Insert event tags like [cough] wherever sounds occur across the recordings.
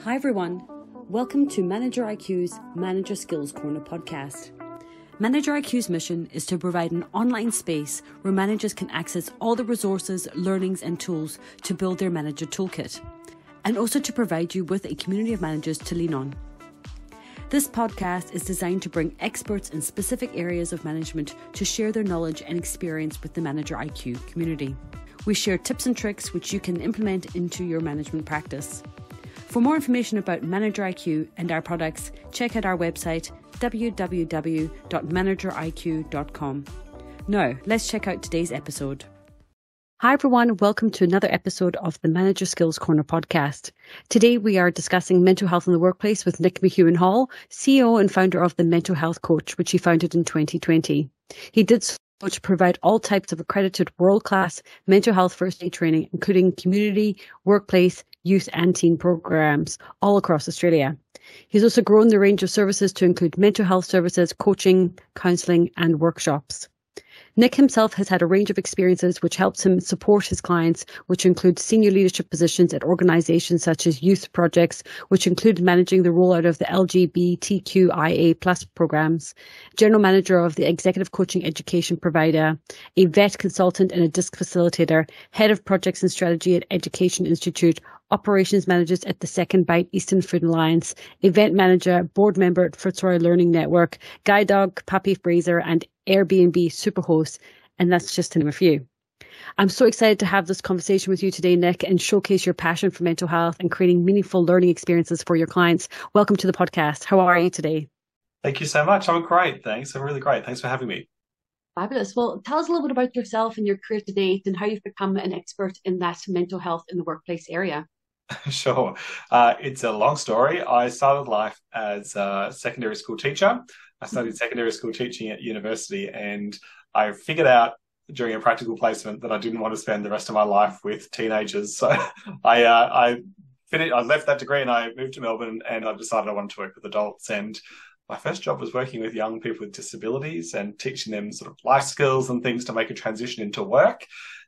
Hi, everyone. Welcome to Manager IQ's Manager Skills Corner podcast. Manager IQ's mission is to provide an online space where managers can access all the resources, learnings, and tools to build their manager toolkit, and also to provide you with a community of managers to lean on. This podcast is designed to bring experts in specific areas of management to share their knowledge and experience with the Manager IQ community. We share tips and tricks which you can implement into your management practice. For more information about Manager IQ and our products, check out our website www.manageriq.com. Now, let's check out today's episode. Hi, everyone. Welcome to another episode of the Manager Skills Corner podcast. Today, we are discussing mental health in the workplace with Nick McEwan Hall, CEO and founder of the Mental Health Coach, which he founded in 2020. He did so to provide all types of accredited world class mental health first aid training, including community, workplace, youth and teen programs all across Australia. He's also grown the range of services to include mental health services, coaching, counselling, and workshops. Nick himself has had a range of experiences which helps him support his clients, which include senior leadership positions at organizations such as youth projects, which include managing the rollout of the LGBTQIA plus programs, general manager of the executive coaching education provider, a VET consultant and a DISC facilitator, head of projects and strategy at Education Institute, operations managers at the Second Bite Eastern Food Alliance, event manager, board member at Fitzroy Learning Network, guide dog, puppy Fraser, and Airbnb superhost. And that's just to name a few. I'm so excited to have this conversation with you today, Nick, and showcase your passion for mental health and creating meaningful learning experiences for your clients. Welcome to the podcast. How are you today? Thank you so much. I'm great. Thanks. I'm really great. Thanks for having me. Fabulous. Well, tell us a little bit about yourself and your career to date and how you've become an expert in that mental health in the workplace area. [laughs] sure. Uh, it's a long story. I started life as a secondary school teacher. I studied secondary school teaching at university, and I figured out during a practical placement that I didn't want to spend the rest of my life with teenagers. [laughs] So I uh, I finished. I left that degree and I moved to Melbourne, and I decided I wanted to work with adults. And my first job was working with young people with disabilities and teaching them sort of life skills and things to make a transition into work.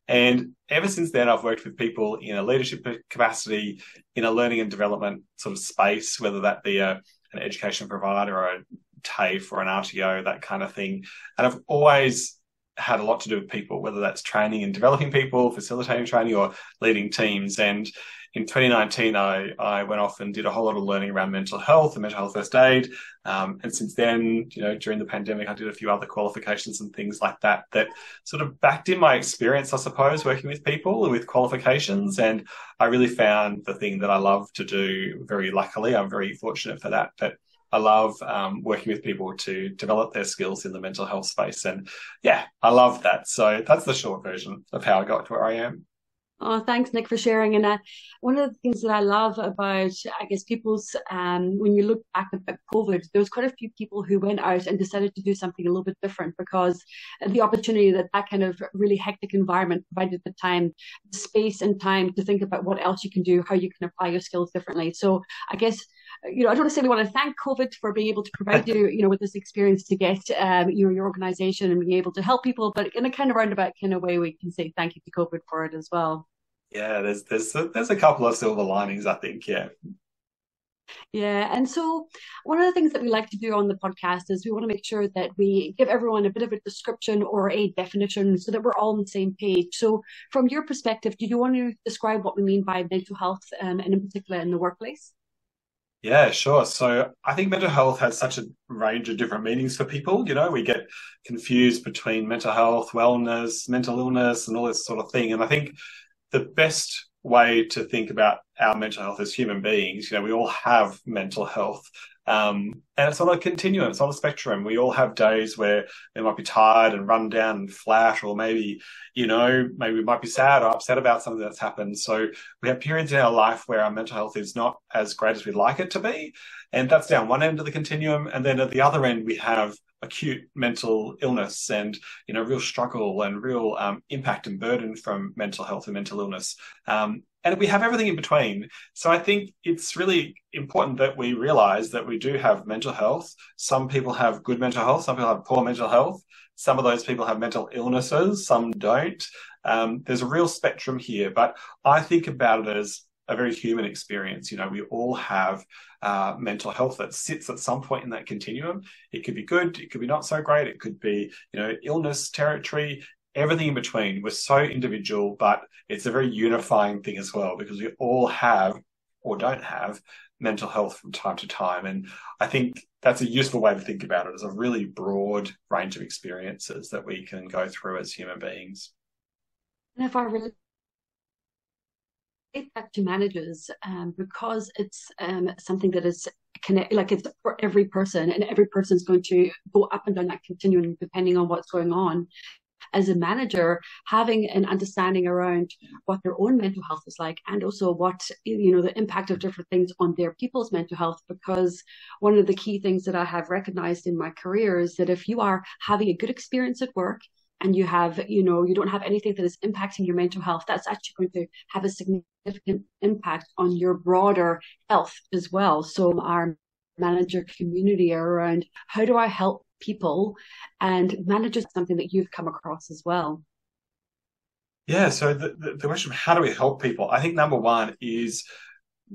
And ever since then, I've worked with people in a leadership capacity, in a learning and development sort of space, whether that be a, an education provider or a TAFE or an RTO, that kind of thing. And I've always had a lot to do with people, whether that's training and developing people, facilitating training, or leading teams. And in 2019, I, I went off and did a whole lot of learning around mental health and mental health first aid. Um, and since then, you know, during the pandemic, I did a few other qualifications and things like that that sort of backed in my experience, I suppose, working with people with qualifications. And I really found the thing that I love to do very luckily. I'm very fortunate for that. But I love um, working with people to develop their skills in the mental health space. And yeah, I love that. So that's the short version of how I got to where I am. Oh, thanks, Nick, for sharing. And uh, one of the things that I love about, I guess, people's, um, when you look back at COVID, there was quite a few people who went out and decided to do something a little bit different because the opportunity that that kind of really hectic environment provided the time, space and time to think about what else you can do, how you can apply your skills differently. So I guess you know, I don't necessarily want to thank COVID for being able to provide you, you know, with this experience to get um, your your organization and being able to help people, but in a kind of roundabout kind of way, we can say thank you to COVID for it as well. Yeah, there's there's there's a couple of silver linings, I think. Yeah. Yeah, and so one of the things that we like to do on the podcast is we want to make sure that we give everyone a bit of a description or a definition so that we're all on the same page. So, from your perspective, do you want to describe what we mean by mental health, um, and in particular in the workplace? Yeah, sure. So I think mental health has such a range of different meanings for people. You know, we get confused between mental health, wellness, mental illness, and all this sort of thing. And I think the best way to think about our mental health as human beings, you know, we all have mental health. Um, and it's on a continuum, it's on a spectrum. We all have days where we might be tired and run down and flat, or maybe, you know, maybe we might be sad or upset about something that's happened. So we have periods in our life where our mental health is not as great as we'd like it to be. And that's down one end of the continuum. And then at the other end, we have acute mental illness and you know real struggle and real um, impact and burden from mental health and mental illness. Um, and we have everything in between. So i think it's really important that we realize that we do have mental health. Some people have good mental health some people have poor mental health. Some of those people have mental illnesses some don't. Um, there's a real spectrum here but i think about it as a very human experience. You know, we all have uh, mental health that sits at some point in that continuum. It could be good, it could be not so great, it could be, you know, illness territory, everything in between. We're so individual, but it's a very unifying thing as well because we all have or don't have mental health from time to time. And I think that's a useful way to think about it as a really broad range of experiences that we can go through as human beings. And if I relate that to managers, um, because it's um, something that is connect, like it's for every person, and every person is going to go up and down that continuum depending on what's going on as a manager, having an understanding around what their own mental health is like and also what, you know, the impact of different things on their people's mental health. Because one of the key things that I have recognized in my career is that if you are having a good experience at work, and you have, you know, you don't have anything that is impacting your mental health, that's actually going to have a significant impact on your broader health as well. So our manager community around how do I help people and managers something that you've come across as well yeah so the, the, the question of how do we help people i think number one is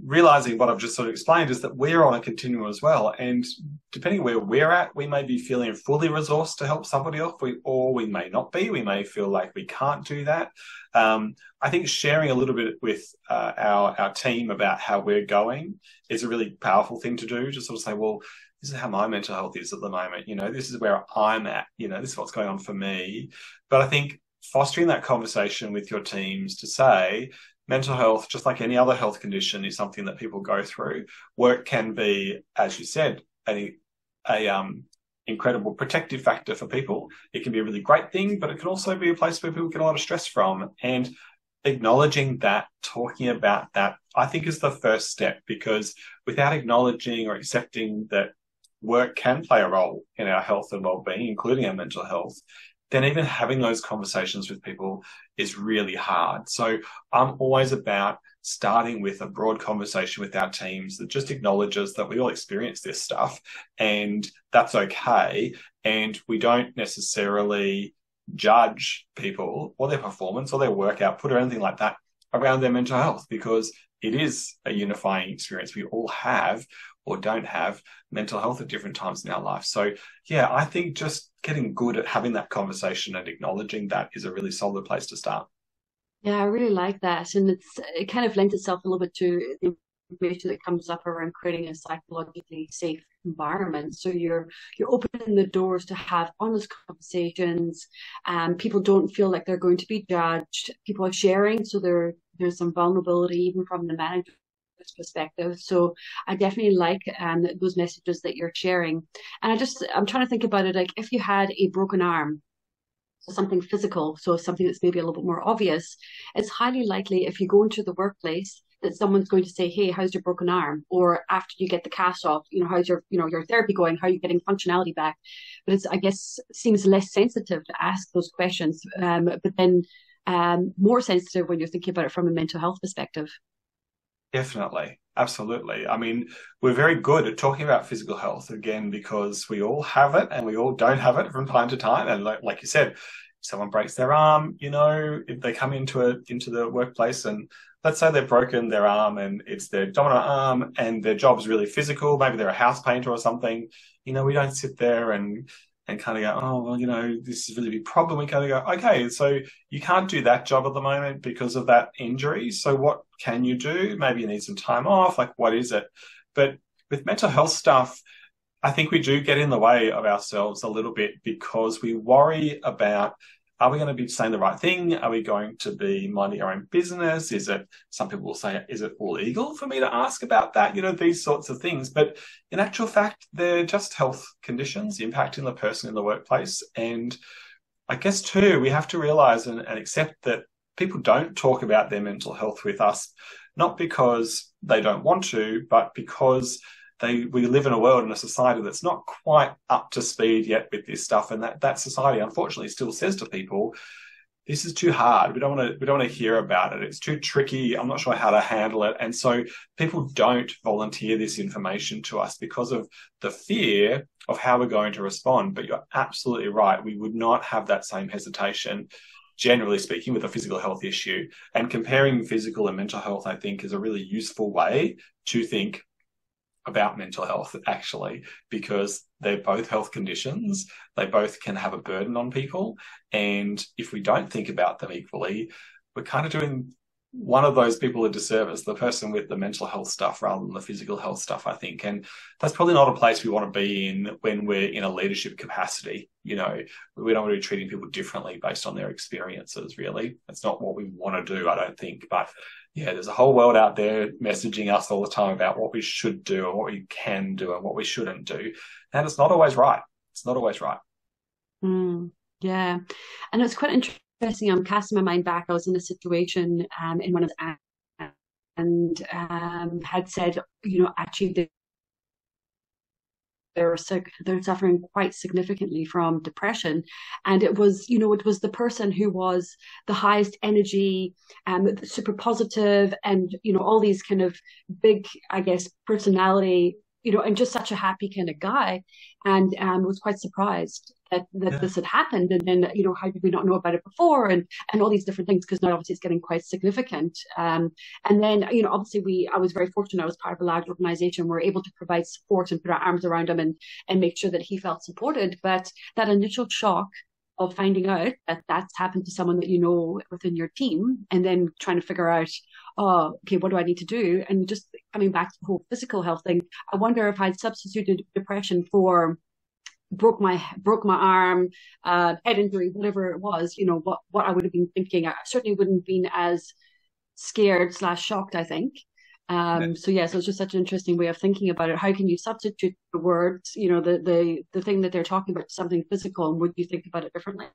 realizing what I've just sort of explained is that we're on a continuum as well. And depending where we're at, we may be feeling fully resourced to help somebody else, or we may not be. We may feel like we can't do that. Um, I think sharing a little bit with uh, our our team about how we're going is a really powerful thing to do. To sort of say, well, this is how my mental health is at the moment. You know, this is where I'm at. You know, this is what's going on for me. But I think fostering that conversation with your teams to say, mental health, just like any other health condition, is something that people go through. Work can be, as you said, a a um, incredible protective factor for people. It can be a really great thing, but it can also be a place where people get a lot of stress from. And acknowledging that, talking about that, I think is the first step because without acknowledging or accepting that work can play a role in our health and well-being, including our mental health, then even having those conversations with people is really hard. So I'm always about starting with a broad conversation with our teams that just acknowledges that we all experience this stuff and that's okay. And we don't necessarily judge people or their performance or their work output or anything like that around their mental health because it is a unifying experience we all have or don't have mental health at different times in our life. So, yeah, I think just getting good at having that conversation and acknowledging that is a really solid place to start. Yeah, I really like that. And it's it kind of lends itself a little bit to the information that comes up around creating a psychologically safe environment. So you're you're opening the doors to have honest conversations um, people don't feel like they're going to be judged. People are sharing, so there there's some vulnerability even from the manager perspective. So I definitely like um, those messages that you're sharing. And I just, I'm trying to think about it like if you had a broken arm, so something physical, so something that's maybe a little bit more obvious, it's highly likely if you go into the workplace that someone's going to say, "Hey, how's your broken arm?" Or after you get the cast off, you know, how's your, you know, your therapy going? How are you getting functionality back? But it's, I guess, seems less sensitive to ask those questions. Um, but then um, more sensitive when you're thinking about it from a mental health perspective. Definitely. Absolutely. I mean, we're very good at talking about physical health again because we all have it and we all don't have it from time to time. And like, like you said, someone breaks their arm, you know, if they come into a into the workplace and let's say they've broken their arm and it's their dominant arm and their job's really physical, maybe they're a house painter or something, you know, we don't sit there and and kind of go, oh, well, you know, this is a really big problem. We kind of go, okay, so you can't do that job at the moment because of that injury. So what can you do? Maybe you need some time off. Like, what is it? But with mental health stuff, I think we do get in the way of ourselves a little bit because we worry about are we going to be saying the right thing? Are we going to be minding our own business? Is it, some people will say, is it all legal for me to ask about that? You know, these sorts of things. But in actual fact, they're just health conditions impacting the person in the workplace. And I guess too, we have to realize and, and accept that people don't talk about their mental health with us, not because they don't want to, but because they we live in a world in a society that's not quite up to speed yet with this stuff, and that that society unfortunately still says to people, "This is too hard. We don't want to we don't want to hear about it. It's too tricky. I'm not sure how to handle it." And so people don't volunteer this information to us because of the fear of how we're going to respond. But you're absolutely right. We would not have that same hesitation generally speaking, with a physical health issue. And comparing physical and mental health, I think, is a really useful way to think about mental health, actually, because they're both health conditions. They both can have a burden on people. And if we don't think about them equally, we're kind of doing one of those people a disservice, the person with the mental health stuff rather than the physical health stuff, I think. And that's probably not a place we want to be in when we're in a leadership capacity. You know, we don't want to be treating people differently based on their experiences, really. That's not what we want to do, I don't think. But yeah, there's a whole world out there messaging us all the time about what we should do and what we can do and what we shouldn't do. And it's not always right. It's not always right. Mm, yeah. And it's quite interesting. I'm casting my mind back. I was in a situation um, in one of the and um, had said, you know, actually they're sick, they're suffering quite significantly from depression, and it was, you know, it was the person who was the highest energy, um, super positive, and you know, all these kind of big, I guess, personality you know, and just such a happy kind of guy, and um, was quite surprised that, that yeah. this had happened. And then, you know, how did we not know about it before? And and all these different things because now obviously it's getting quite significant. Um, and then, you know, obviously we, I was very fortunate. I was part of a large organization. We we're able to provide support and put our arms around him and and make sure that he felt supported. But that initial shock of finding out that that's happened to someone that you know within your team and then trying to figure out oh okay what do i need to do and just coming back to the whole physical health thing i wonder if i'd substituted depression for broke my broke my arm uh head injury whatever it was you know what what i would have been thinking i certainly wouldn't have been as scared slash shocked i think um. So yeah, so it's just such an interesting way of thinking about it. How can you substitute the words, you know, the the the thing that they're talking about, something physical, and would you think about it differently?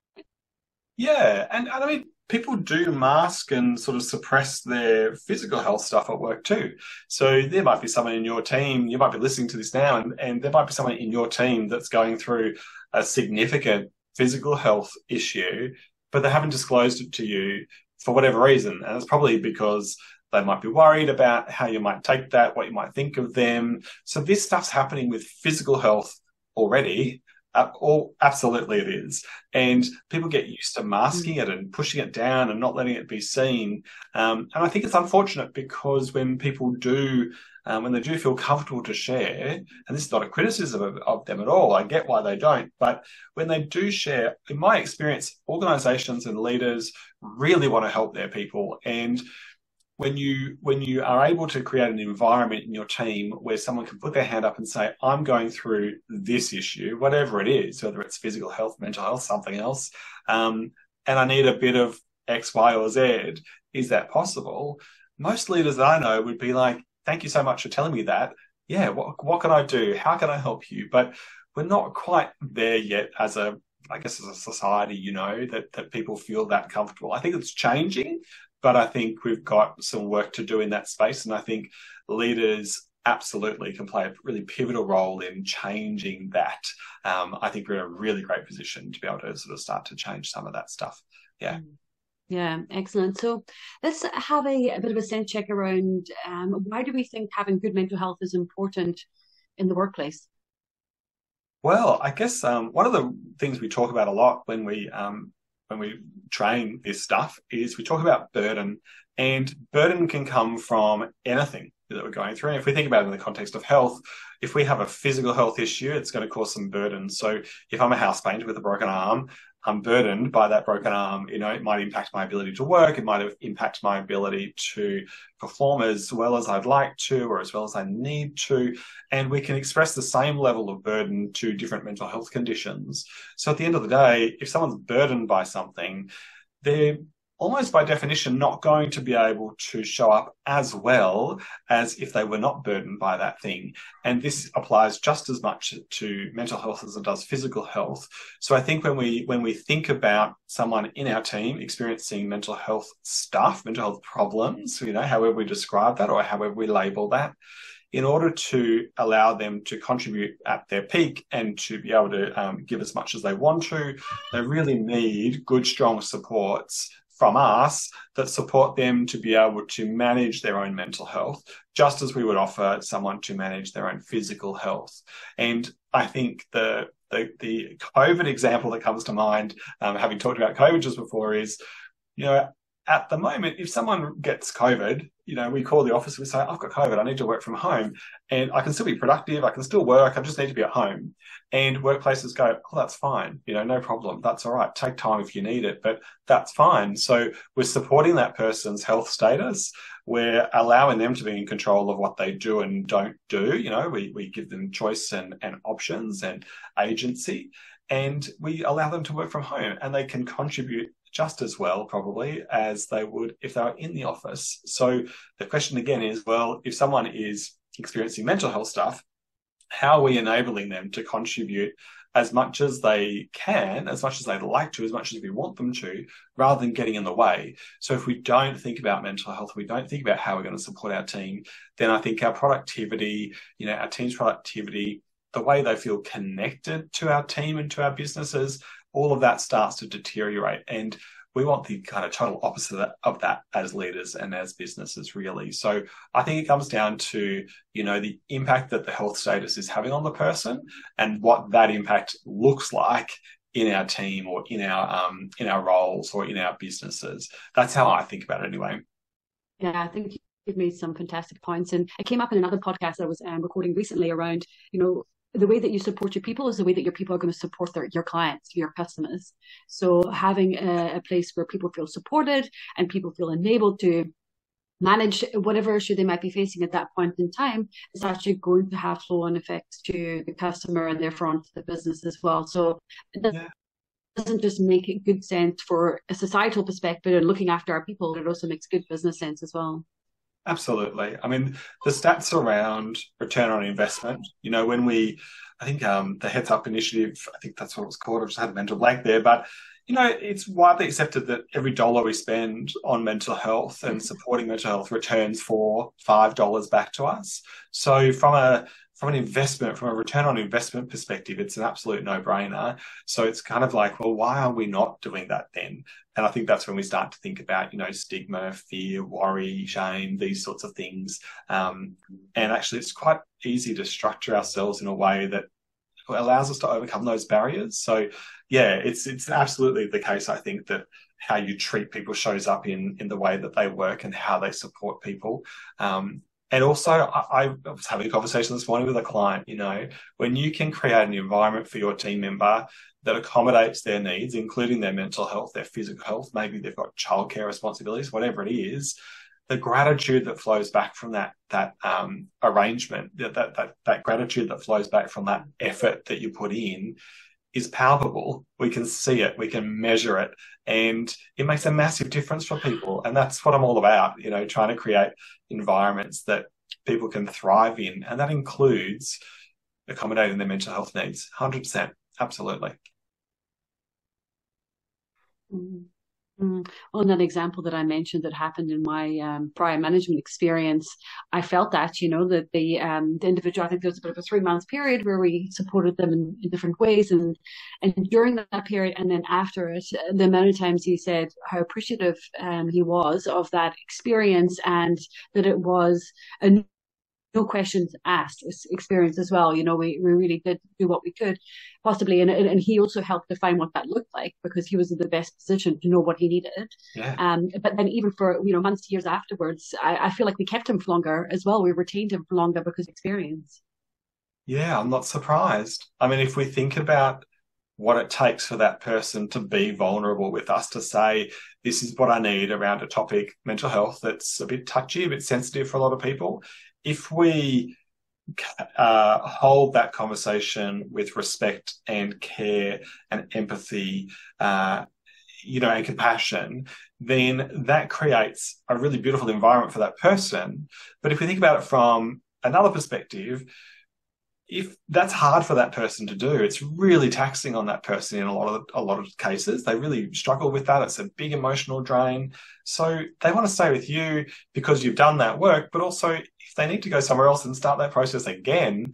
Yeah, and, and I mean, people do mask and sort of suppress their physical health stuff at work too. So there might be someone in your team, you might be listening to this now, and, and there might be someone in your team that's going through a significant physical health issue, but they haven't disclosed it to you for whatever reason. And it's probably because they might be worried about how you might take that, what you might think of them. So this stuff's happening with physical health already. Uh, all, absolutely it is. And people get used to masking it and pushing it down and not letting it be seen. Um, and I think it's unfortunate because when people do, um, when they do feel comfortable to share, and this is not a criticism of, of, them at all, I get why they don't, but when they do share, in my experience, organizations and leaders really want to help their people. And when you when you are able to create an environment in your team where someone can put their hand up and say i'm going through this issue whatever it is whether it's physical health mental health something else um, and i need a bit of x y or z is that possible? Most leaders that i know would be like thank you so much for telling me that. Yeah what, what can i do? How can i help you? But we're not quite there yet as a I guess as a society, you know, that, that people feel that comfortable. I think it's changing, but I think we've got some work to do in that space. And I think leaders absolutely can play a really pivotal role in changing that. Um, I think we're in a really great position to be able to sort of start to change some of that stuff. Yeah. Mm. Yeah, excellent. So let's have a, a bit of a sense check around um, why do we think having good mental health is important in the workplace? Well, I guess um, one of the things we talk about a lot when we um, when we train this stuff is we talk about burden and burden can come from anything that we're going through. And if we think about it in the context of health, if we have a physical health issue, it's going to cause some burden. So if I'm a house painter with a broken arm, I'm burdened by that broken arm. You know, it might impact my ability to work. It might have impact my ability to perform as well as I'd like to or as well as I need to. And we can express the same level of burden to different mental health conditions. So at the end of the day, if someone's burdened by something, they're almost by definition not going to be able to show up as well as if they were not burdened by that thing. And this applies just as much to mental health as it does physical health. So I think when we when we think about someone in our team experiencing mental health stuff, mental health problems, you know, however we describe that or however we label that, in order to allow them to contribute at their peak and to be able to um, give as much as they want to, they really need good, strong supports from us that support them to be able to manage their own mental health, just as we would offer someone to manage their own physical health. And I think the the the COVID example that comes to mind, um, having talked about COVID just before, is you know at the moment, if someone gets COVID, you know, we call the office, we say, I've got COVID, I need to work from home and I can still be productive, I can still work, I just need to be at home. And workplaces go, oh, that's fine, you know, no problem, that's all right, take time if you need it, but that's fine. So we're supporting that person's health status, we're allowing them to be in control of what they do and don't do, you know, we, we give them choice and, and options and agency and we allow them to work from home and they can contribute just as well, probably, as they would if they were in the office. So the question again is well, if someone is experiencing mental health stuff, how are we enabling them to contribute as much as they can, as much as they'd like to, as much as we want them to, rather than getting in the way. So if we don't think about mental health, we don't think about how we're going to support our team, then I think our productivity, you know, our team's productivity, the way they feel connected to our team and to our businesses, all of that starts to deteriorate. And we want the kind of total opposite of that as leaders and as businesses, really. So I think it comes down to, you know, the impact that the health status is having on the person and what that impact looks like in our team or in our um, in our roles or in our businesses. That's how I think about it anyway. Yeah, I think you've made some fantastic points. And it came up in another podcast I was um, recording recently around, you know, the way that you support your people is the way that your people are going to support their, your clients, your customers. So having a, a place where people feel supported and people feel enabled to manage whatever issue they might be facing at that point in time is actually going to have flow on effects to the customer and therefore onto the business as well. So it doesn't, yeah. doesn't just make it good sense for a societal perspective and looking after our people, it also makes good business sense as well. Absolutely. I mean, the stats around return on investment, you know, when we, I think um, the Heads Up Initiative, I think that's what it was called. I just had a mental blank there. But, you know, it's widely accepted that every dollar we spend on mental health and supporting mental health returns for $5 back to us. So from a from an investment, from a return on investment perspective, it's an absolute no brainer. So it's kind of like, well, why are we not doing that then? And I think that's when we start to think about, you know, stigma, fear, worry, shame, these sorts of things. Um, and actually, it's quite easy to structure ourselves in a way that allows us to overcome those barriers. So, yeah, it's it's absolutely the case. I think that how you treat people shows up in in the way that they work and how they support people. Um, and also, I, I, was having a conversation this morning with a client. You know, when you can create an environment for your team member that accommodates their needs, including their mental health, their physical health, maybe they've got childcare responsibilities, whatever it is, the gratitude that flows back from that that um, arrangement, that, that that that gratitude that flows back from that effort that you put in, is palpable. We can see it, we can measure it, and it makes a massive difference for people. And that's what I'm all about, you know, trying to create environments that people can thrive in. And that includes accommodating their mental health needs. 100%. Absolutely. Mm-hmm. Mm. Well, that example that I mentioned that happened in my um, prior management experience, I felt that, you know, that the, um, the individual, I think there was a bit of a three month period where we supported them in, in, different ways. And, and during that period and then after it, the amount of times he said how appreciative um, he was of that experience and that it was a no questions asked experience as well. You know, we, we really did do what we could possibly. And, and he also helped define what that looked like because he was in the best position to know what he needed. Yeah. Um, but then even for, you know, months, years afterwards, I, I feel like we kept him for longer as well. We retained him for longer because experience. Yeah, I'm not surprised. I mean, if we think about what it takes for that person to be vulnerable with us to say, this is what I need around a topic, mental health, that's a bit touchy, a bit sensitive for a lot of people if we uh, hold that conversation with respect and care and empathy, uh, you know, and compassion, then that creates a really beautiful environment for that person. But if we think about it from another perspective, if that's hard for that person to do, it's really taxing on that person in a lot of a lot of cases. They really struggle with that. It's a big emotional drain. So they want to stay with you because you've done that work, but also if they need to go somewhere else and start that process again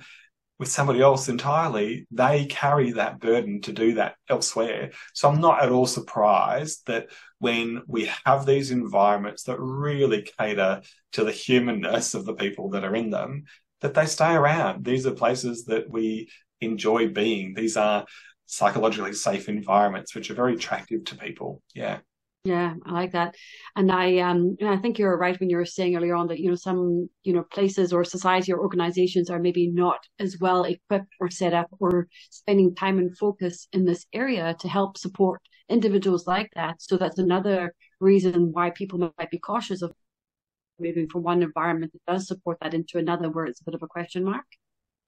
with somebody else entirely, they carry that burden to do that elsewhere. So I'm not at all surprised that when we have these environments that really cater to the humanness of the people that are in them, that they stay around. These are places that we enjoy being. These are psychologically safe environments, which are very attractive to people. Yeah. Yeah, I like that. And I um I think you're right when you were saying earlier on that, you know, some, you know, places or society or organizations are maybe not as well equipped or set up or spending time and focus in this area to help support individuals like that. So that's another reason why people might be cautious of moving from one environment that does support that into another where it's a bit of a question mark.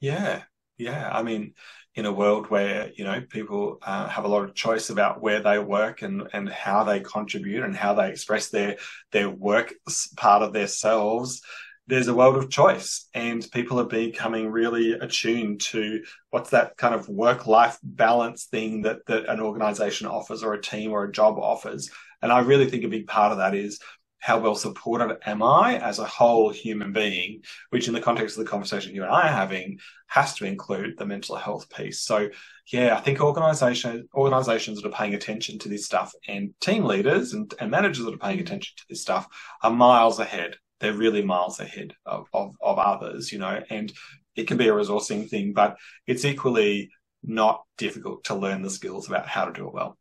Yeah, yeah, I mean, in a world where you know people uh, have a lot of choice about where they work and and how they contribute and how they express their their work part of themselves, there's a world of choice, and people are becoming really attuned to what's that kind of work life balance thing that that an organization offers or a team or a job offers. And I really think a big part of that is how well supported am I as a whole human being, which in the context of the conversation you and I are having has to include the mental health piece. So yeah, I think organization organizations that are paying attention to this stuff and team leaders and, and managers that are paying attention to this stuff are miles ahead. They're really miles ahead of, of, of others, you know, and it can be a resourcing thing, but it's equally not difficult to learn the skills about how to do it well.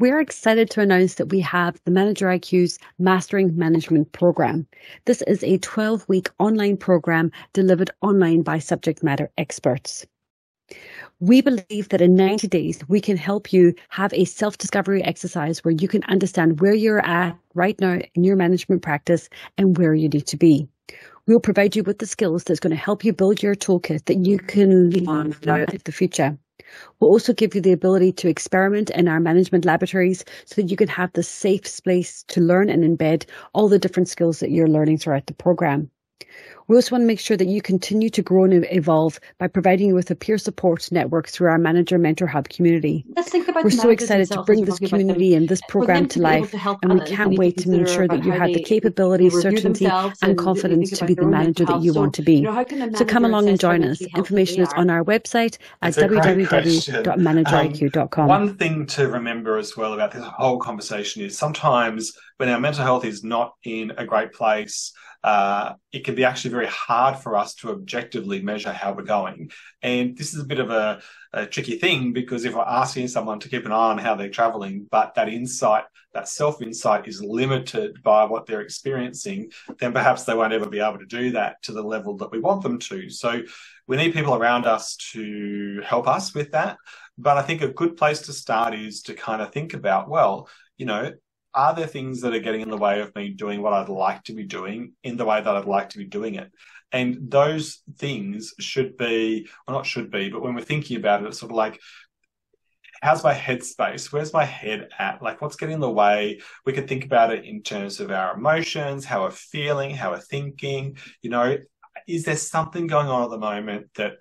We're excited to announce that we have the Manager IQ's Mastering Management Program. This is a 12 week online program delivered online by subject matter experts. We believe that in 90 days, we can help you have a self discovery exercise where you can understand where you're at right now in your management practice and where you need to be. We'll provide you with the skills that's going to help you build your toolkit that you can lean on in the future. We'll also give you the ability to experiment in our management laboratories so that you can have the safe space to learn and embed all the different skills that you're learning throughout the program. We also want to make sure that you continue to grow and evolve by providing you with a peer support network through our Manager Mentor Hub community. Let's think about We're so excited to bring this community and this program to life, to and we can't wait to make sure that you have the capability, certainty, and confidence to be the manager that you want to be. So come along and join us. Information is on our website at www.manageriq.com. Um, one thing to remember as well about this whole conversation is sometimes when our mental health is not in a great place, uh, it can be actually very hard for us to objectively measure how we're going. And this is a bit of a, a tricky thing because if we're asking someone to keep an eye on how they're traveling, but that insight, that self insight is limited by what they're experiencing, then perhaps they won't ever be able to do that to the level that we want them to. So we need people around us to help us with that. But I think a good place to start is to kind of think about, well, you know, are there things that are getting in the way of me doing what I'd like to be doing in the way that I'd like to be doing it? And those things should be, well, not should be, but when we're thinking about it, it's sort of like, how's my headspace? Where's my head at? Like, what's getting in the way? We could think about it in terms of our emotions, how we're feeling, how we're thinking. You know, is there something going on at the moment that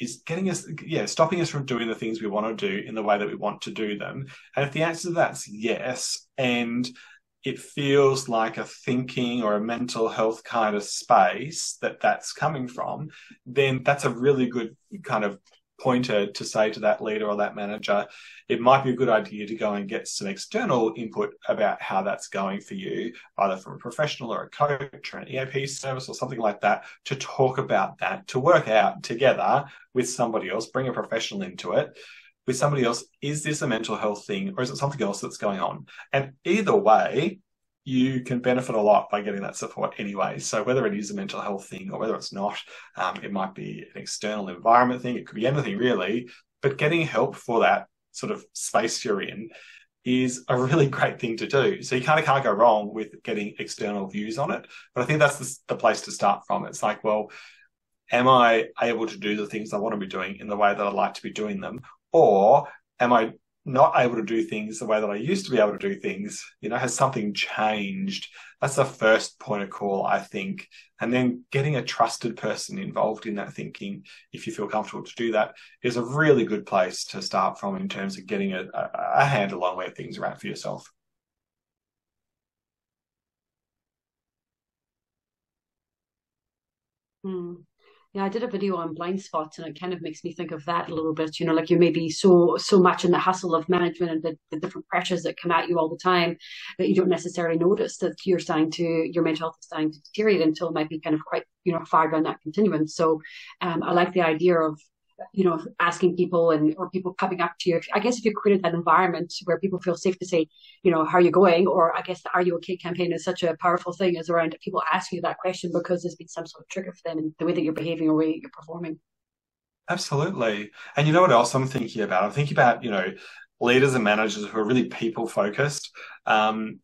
is getting us, yeah, stopping us from doing the things we want to do in the way that we want to do them? And if the answer to that's yes, and it feels like a thinking or a mental health kind of space that that's coming from, then that's a really good kind of pointer to say to that leader or that manager, it might be a good idea to go and get some external input about how that's going for you, either from a professional or a coach or an EAP service or something like that, to talk about that, to work out together with somebody else, bring a professional into it. With somebody else, is this a mental health thing or is it something else that's going on? And either way, you can benefit a lot by getting that support anyway. So whether it is a mental health thing or whether it's not, um, it might be an external environment thing. It could be anything really, but getting help for that sort of space you're in is a really [laughs] great thing to do. So you kind of can't go wrong with getting external views on it. But I think that's the, the place to start from. It's like, well, am I able to do the things I want to be doing in the way that I'd like to be doing them? Or am I not able to do things the way that I used to be able to do things? You know, has something changed? That's the first point of call, I think. And then getting a trusted person involved in that thinking, if you feel comfortable to do that, is a really good place to start from in terms of getting a, a, handle on where things are at for yourself. Hmm. Yeah, I did a video on blind spots, and it kind of makes me think of that a little bit. You know, like you may be so so much in the hustle of management and the, the different pressures that come at you all the time that you don't necessarily notice that you're starting to your mental health is starting to deteriorate until it might be kind of quite you know far down that continuum. So, um, I like the idea of you know, asking people and or people coming up to you. I guess if you created that environment where people feel safe to say, you know, how are you going? Or I guess the Are You Okay campaign is such a powerful thing is around people asking you that question because there's been some sort of trigger for them in the way that you're behaving or way you're performing. Absolutely. And you know what else I'm thinking about? I'm thinking about, you know, leaders and managers who are really people focused. Um,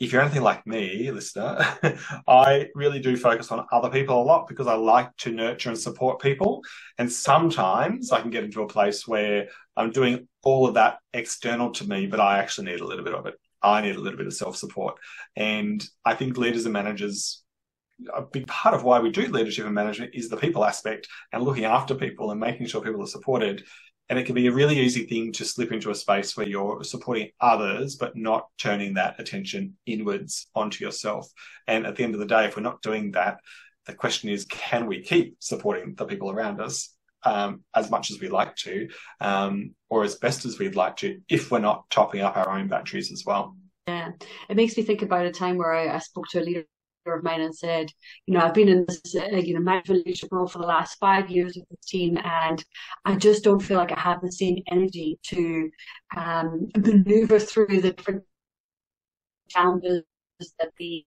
if you're anything like me, listener, [laughs] I really do focus on other people a lot because I like to nurture and support people. And sometimes I can get into a place where I'm doing all of that external to me, but I actually need a little bit of it. I need a little bit of self support. And I think leaders and managers, a big part of why we do leadership and management is the people aspect and looking after people and making sure people are supported and it can be a really easy thing to slip into a space where you're supporting others, but not turning that attention inwards onto yourself. And at the end of the day, if we're not doing that, the question is, can we keep supporting the people around us um, as much as we like to, um, or as best as we'd like to, if we're not topping up our own batteries as well? Yeah, it makes me think about a time where I, I spoke to a leader of mine and said, you know, I've been in this, uh, you know, management leadership role for the last five years with this team, and I just don't feel like I have the same energy to um, maneuver through the different challenges that the,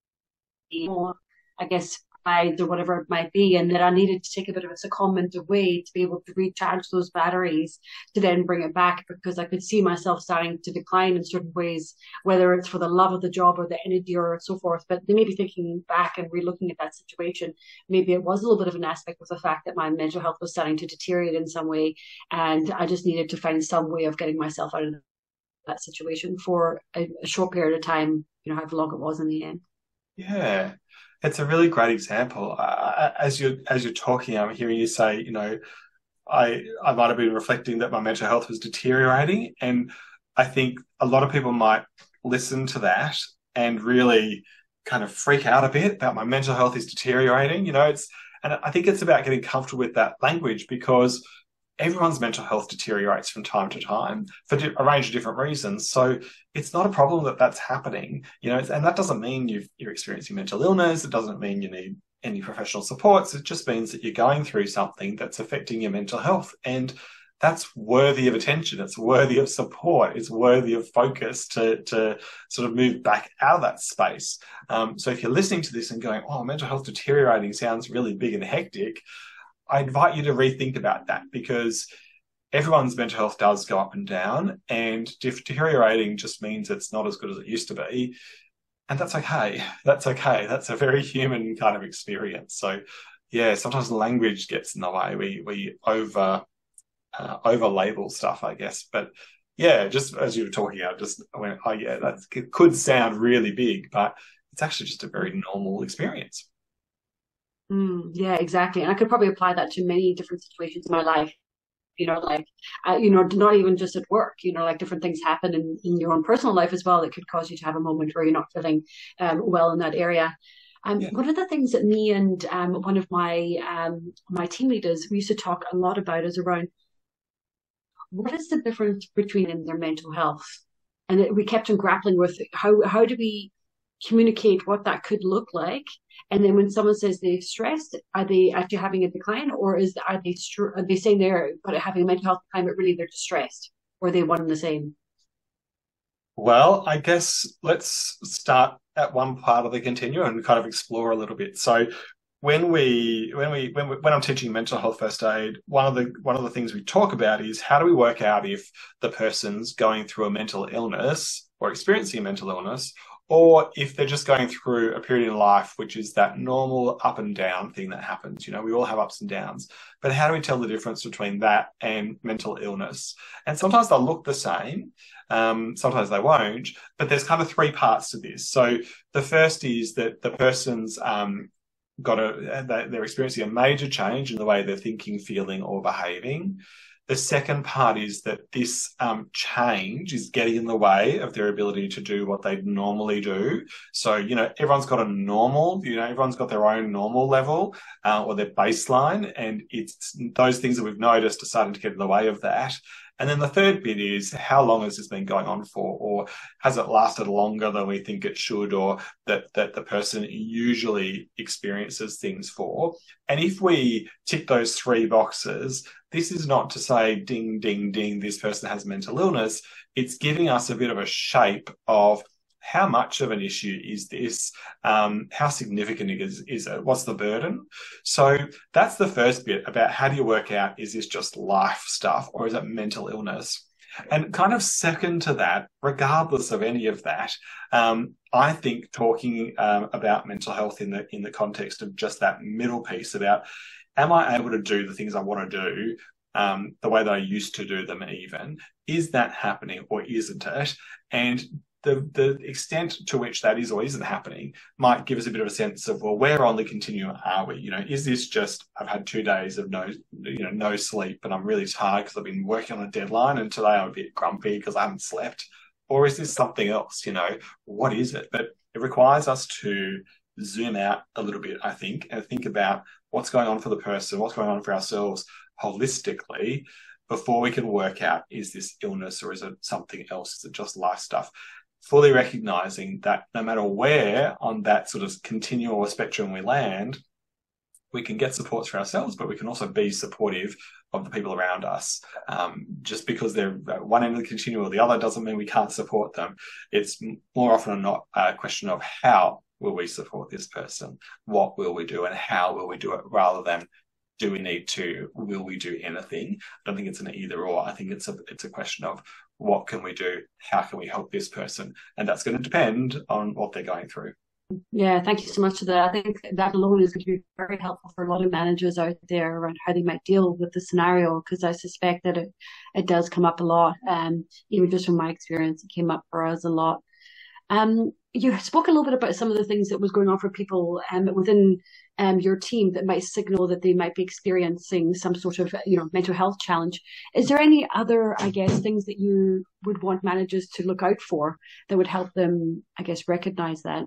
more, I guess, or whatever it might be, and that I needed to take a bit of a secondment away to be able to recharge those batteries to then bring it back because I could see myself starting to decline in certain ways, whether it's for the love of the job or the energy or so forth. But maybe thinking back and re-looking at that situation, maybe it was a little bit of an aspect of the fact that my mental health was starting to deteriorate in some way, and I just needed to find some way of getting myself out of that situation for a, a short period of time, you know, however long it was in the end. Yeah, it's a really great example. As you're as you're talking, I'm hearing you say, you know, I I might have been reflecting that my mental health was deteriorating, and I think a lot of people might listen to that and really kind of freak out a bit about my mental health is deteriorating. You know, it's and I think it's about getting comfortable with that language because everyone's mental health deteriorates from time to time for a range of different reasons. So it's not a problem that that's happening, you know, and that doesn't mean you are experiencing mental illness. It doesn't mean you need any professional supports. It just means that you're going through something that's affecting your mental health. And that's worthy of attention. It's worthy of support. It's worthy of focus to, to sort of move back out of that space. Um, so if you're listening to this and going, oh, mental health deteriorating sounds really big and hectic, I invite you to rethink about that because everyone's mental health does go up and down, and deteriorating just means it's not as good as it used to be. And that's okay. That's okay. That's a very human kind of experience. So, yeah, sometimes language gets in the way. We we over uh, over label stuff, I guess. But yeah, just as you were talking about, just I went, oh yeah, that could sound really big, but it's actually just a very normal experience. Mm, yeah, exactly. And I could probably apply that to many different situations in my life. You know, like, uh, you know, not even just at work, you know, like different things happen in, in your own personal life as well that could cause you to have a moment where you're not feeling um, well in that area. Um, yeah. One of the things that me and um, one of my um, my team leaders we used to talk a lot about is around what is the difference between their mental health, and it, we kept on grappling with how how do we communicate what that could look like and then when someone says they're stressed, are they actually having a decline, or is are they are they saying they're having a mental health decline, but really they're distressed, or they one and the same? Well, I guess let's start at one part of the continuum and kind of explore a little bit. So when we when we when we, when I'm teaching mental health first aid, one of the one of the things we talk about is how do we work out if the person's going through a mental illness or experiencing a mental illness or if they're just going through a period in life which is that normal up and down thing that happens you know we all have ups and downs. But how do we tell the difference between that and mental illness? And sometimes they'll look the same um, sometimes they won't but there's kind of three parts to this. So the first is that the person's um, got a they're experiencing a major change in the way they're thinking feeling or behaving The second part is that this um, change is getting in the way of their ability to do what they normally do. So, you know, everyone's got a normal, you know, everyone's got their own normal level uh, or their baseline. And it's those things that we've noticed are starting to get in the way of that. And then the third bit is how long has this been going on for, or has it lasted longer than we think it should, or that, that the person usually experiences things for? And if we tick those three boxes, this is not to say ding, ding, ding, this person has mental illness. It's giving us a bit of a shape of how much of an issue is this? Um, how significant is, is it? What's the burden? So that's the first bit about how do you work out is this just life stuff or is it mental illness? And kind of second to that, regardless of any of that, um, I think talking um, about mental health in the in the context of just that middle piece about am I able to do the things I want to do um, the way that I used to do them even? Is that happening or isn't it? And the the extent to which that is or isn't happening might give us a bit of a sense of well where on the continuum are we? You know is this just i've had two days of no you know no sleep and i'm really tired because i've been working on a deadline and today i'm a bit grumpy because i haven't slept? Or is this something else? You know what is it? But it requires us to zoom out a little bit i think and think about what's going on for the person what's going on for ourselves holistically before we can work out is this illness or is it something else? Is it just life stuff fully recognizing that no matter where on that sort of continual spectrum we land, we can get supports for ourselves, but we can also be supportive of the people around us. Um, just because they're one end of the continuum or the other doesn't mean we can't support them. It's more often than not a question of how will we support this person? What will we do and how will we do it rather than do we need to, will we do anything? I don't think it's an either or. I think it's a, it's a question of what can we do? How can we help this person? And that's going to depend on what they're going through. Yeah, thank you so much for that. I think that alone is going to be very helpful for a lot of managers out there around how they might deal with the scenario because I suspect that it, it does come up a lot. Um, even just from my experience, it came up for us a lot. Um, you spoke a little bit about some of the things that was going on for people um, within um, your team that might signal that they might be experiencing some sort of you know mental health challenge. Is there any other, I guess, things that you would want managers to look out for that would help them, I guess, recognize that?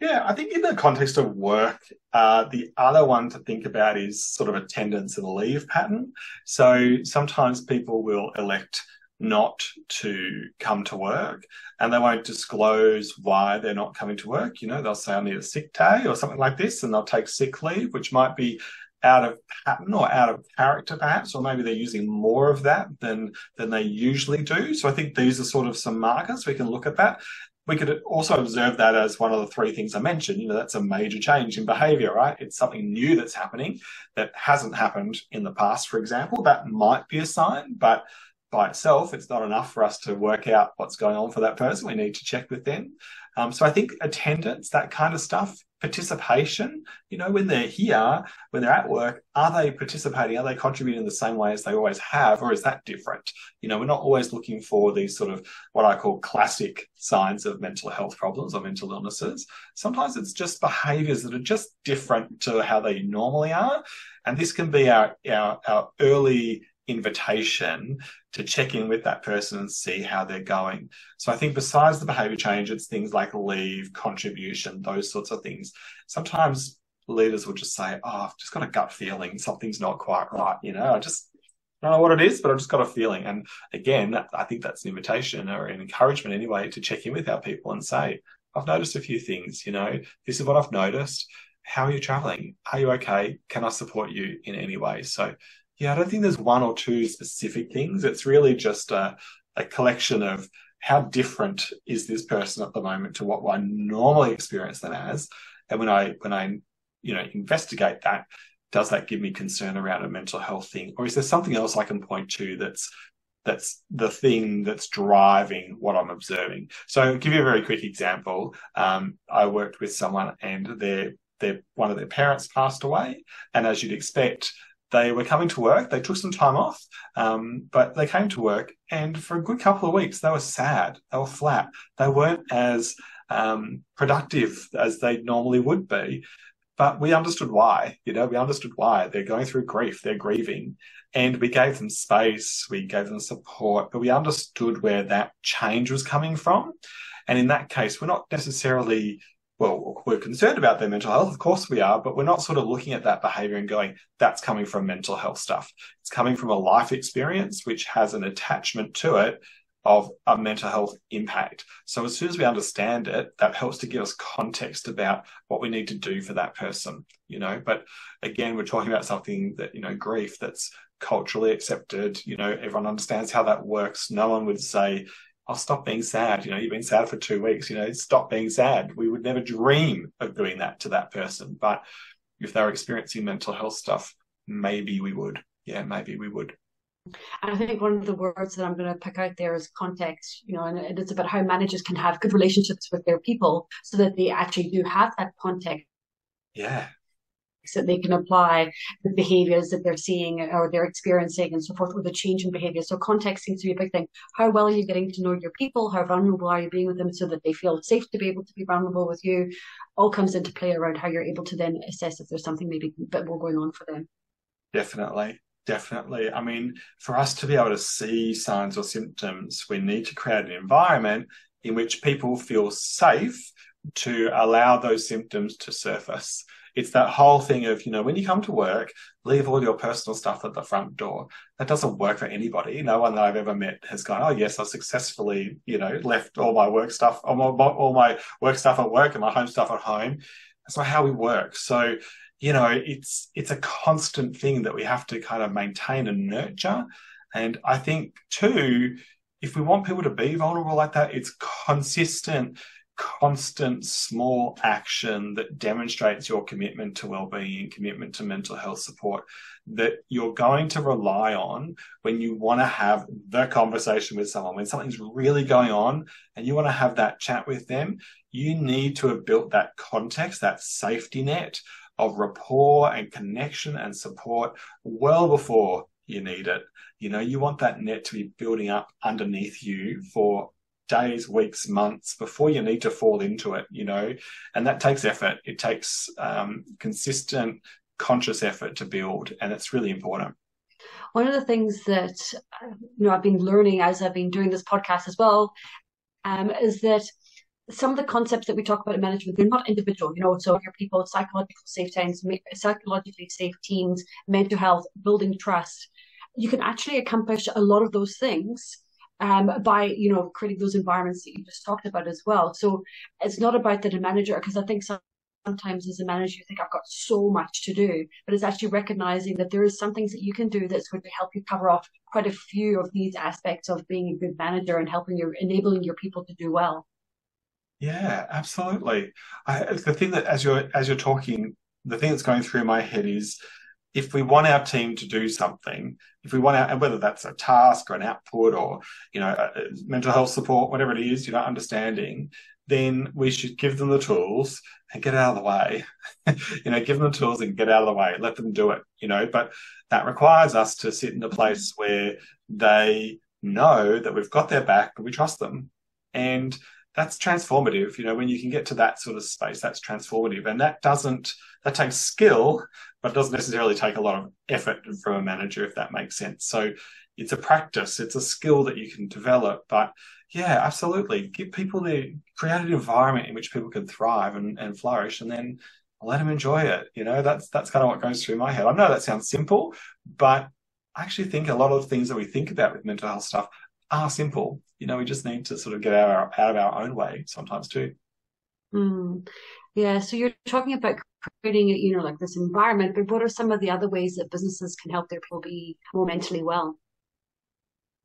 Yeah, I think in the context of work, uh, the other one to think about is sort of attendance and leave pattern. So sometimes people will elect not to come to work and they won't disclose why they're not coming to work. You know, they'll say, I need a sick day or something like this, and they'll take sick leave, which might be out of pattern or out of character perhaps or maybe they're using more of that than than they usually do so i think these are sort of some markers we can look at that we could also observe that as one of the three things I mentioned. You know, that's a major change in behavior, right? It's something new that's happening that hasn't happened in the past, for example. That might be a sign, but by itself, it's not enough for us to work out what's going on for that person. We need to check with them. Um, so I think attendance, that kind of stuff, participation, you know, when they're here, when they're at work, are they participating? Are they contributing the same way as they always have? Or is that different? You know, we're not always looking for these sort of what I call classic signs of mental health problems or mental illnesses. Sometimes it's just behaviors that are just different to how they normally are. And this can be our, our, our early invitation to check in with that person and see how they're going. So I think besides the behavior change, it's things like leave, contribution, those sorts of things. Sometimes leaders will just say, Oh, I've just got a gut feeling something's not quite right. You know, I just don't know what it is, but I've just got a feeling. And again, I think that's an invitation or an encouragement anyway to check in with our people and say, I've noticed a few things, you know, this is what I've noticed. How are you traveling? Are you okay? Can I support you in any way? So yeah, I don't think there's one or two specific things. It's really just a, a collection of how different is this person at the moment to what I normally experience them as. And when I when I you know investigate that, does that give me concern around a mental health thing, or is there something else I can point to that's that's the thing that's driving what I'm observing. So, I'll give you a very quick example. Um, I worked with someone, and their their one of their parents passed away, and as you'd expect, they were coming to work. They took some time off, um, but they came to work, and for a good couple of weeks, they were sad. They were flat. They weren't as um, productive as they normally would be. but we understood why. You know, we understood why they're going through grief, they're grieving, and we gave them space, we gave them support, but we understood where that change was coming from. And in that case, we're not necessarily well, we're concerned about their mental health. Of course we are, but we're not sort of looking at that behavior and going, that's coming from mental health stuff. It's coming from a life experience, which has an attachment to it of a mental health impact. So as soon as we understand it, that helps to give us context about what we need to do for that person, you know. But again, we're talking about something that, you know, grief that's culturally accepted, you know, everyone understands how that works. No one would say, I'll stop being sad. You know, you've been sad for two weeks, you know, stop being sad. We would never dream of doing that to that person. But if they're experiencing mental health stuff, maybe we would. Yeah, maybe we would. And I think one of the words that I'm going to pick out there is context, you know, and it's about how managers can have good relationships with their people so that they actually do have that context. Yeah that they can apply the behaviors that they're seeing or they're experiencing and so forth with a change in behavior. So context seems to be a big thing. How well are you getting to know your people? How vulnerable are you being with them so that they feel safe to be able to be vulnerable with you? All comes into play around how you're able to then assess if there's something maybe a bit more going on for them. Definitely. Definitely. I mean, for us to be able to see signs or symptoms, we need to create an environment in which people feel safe to allow those symptoms to surface it's that whole thing of, you know, when you come to work, leave all your personal stuff at the front door. That doesn't work for anybody. No one that I've ever met has gone, oh, yes, I've successfully, you know, left all my work stuff, all my, all my work stuff at work and my home stuff at home. That's not how we work. So, you know, it's, it's a constant thing that we have to kind of maintain and nurture. And I think too, if we want people to be vulnerable like that, it's consistent constant small action that demonstrates your commitment to well-being and commitment to mental health support that you're going to rely on when you want to have the conversation with someone. When something's really going on and you want to have that chat with them you need to have built that context that safety net of rapport and connection and support well before you need it. You know you want that net to be building up underneath you for days, weeks, months before you need to fall into it, you know, and that takes effort. It takes um, consistent, conscious effort to build, and it's really important. One of the things that you know I've been learning as I've been doing this podcast as well um, is that some of the concepts that we talk about in management they're not individual. You know, so your people, psychological safe teams psychologically safe teams, mental health, building trust. You can actually accomplish a lot of those things um, by you know creating those environments that you just talked about as well. So it's not about that a manager because I think sometimes as a manager you think I've got so much to do, but it's actually recognizing that there is some things that you can do that's going to help you cover off quite a few of these aspects of being a good manager and helping your enabling your people to do well. Yeah, absolutely. I, the thing that as you're as you're talking, the thing that's going through my head is if we want our team to do something, if we want our, and whether that's a task or an output or, you know, mental health support, whatever it is, you know, understanding, then we should give them the tools and get out of the way. [laughs] you know, give them the tools and get out of the way, let them do it, you know, but that requires us to sit in a place where they know that we've got their back, and we trust them. And that's transformative. You know, when you can get to that sort of space, that's transformative. And that doesn't, that takes skill, but it doesn't necessarily take a lot of effort from a manager, if that makes sense. So it's a practice, it's a skill that you can develop. But yeah, absolutely. Give people the create an environment in which people can thrive and, and flourish and then let them enjoy it. You know, that's that's kind of what goes through my head. I know that sounds simple, but I actually think a lot of things that we think about with mental health stuff are simple. You know, we just need to sort of get out of our, out of our own way sometimes too. Mm. Yeah. So you're talking about creating, you know, like this environment, but what are some of the other ways that businesses can help their people be more mentally well?